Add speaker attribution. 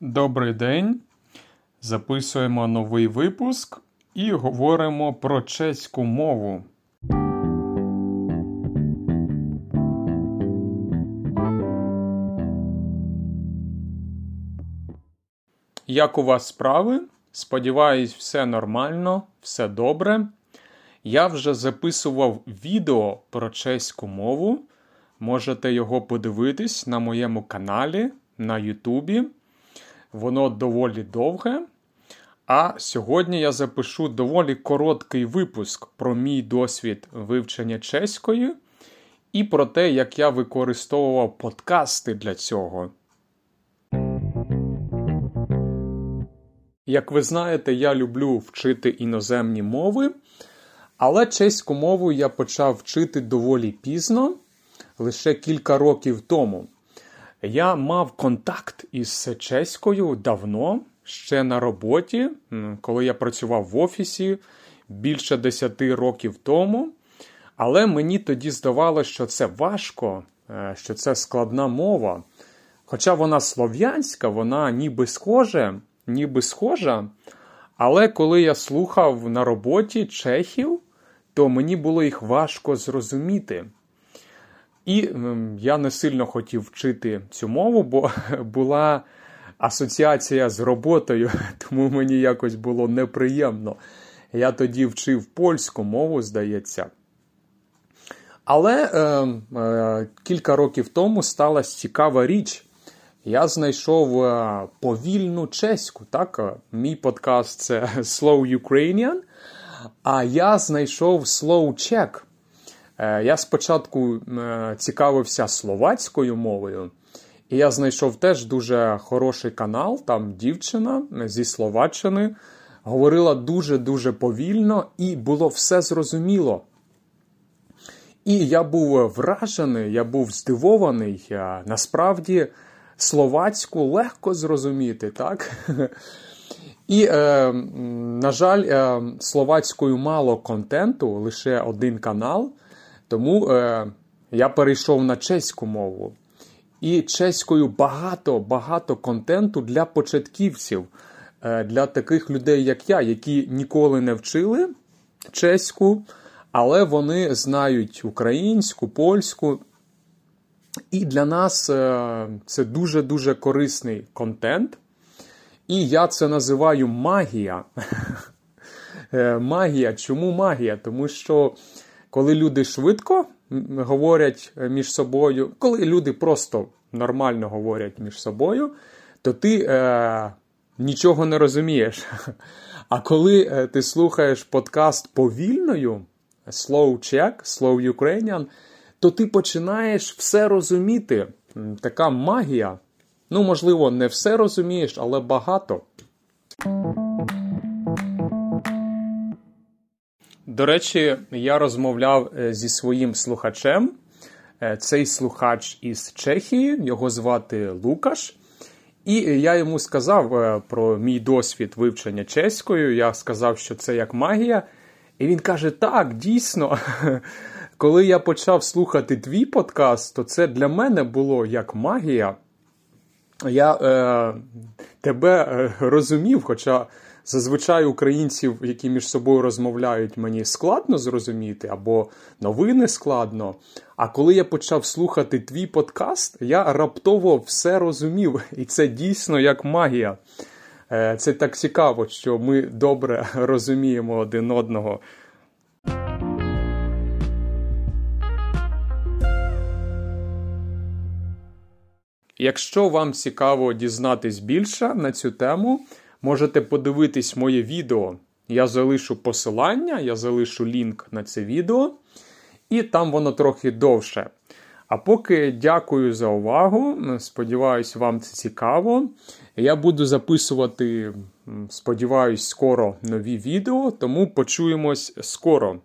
Speaker 1: Добрий день. Записуємо новий випуск і говоримо про чеську мову. Як у вас справи? Сподіваюсь, все нормально, все добре. Я вже записував відео про чеську мову. Можете його подивитись на моєму каналі на Ютубі. Воно доволі довге. А сьогодні я запишу доволі короткий випуск про мій досвід вивчення чеської і про те, як я використовував подкасти для цього. Як ви знаєте, я люблю вчити іноземні мови, але чеську мову я почав вчити доволі пізно, лише кілька років тому. Я мав контакт із чеською давно, ще на роботі, коли я працював в офісі більше 10 років тому. Але мені тоді здавалося, що це важко, е, що це складна мова. Хоча вона слов'янська, вона ніби схожа, ніби схожа. Але коли я слухав на роботі чехів, то мені було їх важко зрозуміти. І я не сильно хотів вчити цю мову, бо була асоціація з роботою, тому мені якось було неприємно. Я тоді вчив польську мову, здається. Але е, е, кілька років тому сталася цікава річ. Я знайшов е, повільну чеську. Так? Мій подкаст це Slow Ukrainian, а я знайшов Slow. Е, я спочатку е, цікавився словацькою мовою, і я знайшов теж дуже хороший канал. Там дівчина зі Словаччини говорила дуже-дуже повільно, і було все зрозуміло. І я був вражений, я був здивований. Насправді словацьку легко зрозуміти, так? І, е, на жаль, е, словацькою мало контенту, лише один канал. Тому е, я перейшов на чеську мову. І чеською багато-багато контенту для початківців, е, для таких людей, як я, які ніколи не вчили чеську, але вони знають українську, польську. І для нас е, це дуже-дуже корисний контент. І я це називаю магія. Е, магія. Чому магія? Тому що коли люди швидко говорять між собою, коли люди просто нормально говорять між собою, то ти е, нічого не розумієш. А коли е, ти слухаєш подкаст повільною, Slow Czech, Slow Ukrainian, то ти починаєш все розуміти. Така магія. Ну, можливо, не все розумієш, але багато. До речі, я розмовляв е, зі своїм слухачем. Е, цей слухач із Чехії, його звати Лукаш. І я йому сказав е, про мій досвід вивчення чеською. Я сказав, що це як магія. І він каже: Так, дійсно. Коли я почав слухати твій подкаст, то це для мене було як магія. Я е, тебе розумів, хоча Зазвичай українців, які між собою розмовляють, мені складно зрозуміти, або новини складно. А коли я почав слухати твій подкаст, я раптово все розумів, і це дійсно як магія. Е, це так цікаво, що ми добре розуміємо один одного. Якщо вам цікаво дізнатись більше на цю тему можете подивитись моє відео. Я залишу посилання, я залишу лінк на це відео, і там воно трохи довше. А поки дякую за увагу. Сподіваюсь, вам це цікаво. Я буду записувати, сподіваюсь, скоро нові відео, тому почуємось скоро.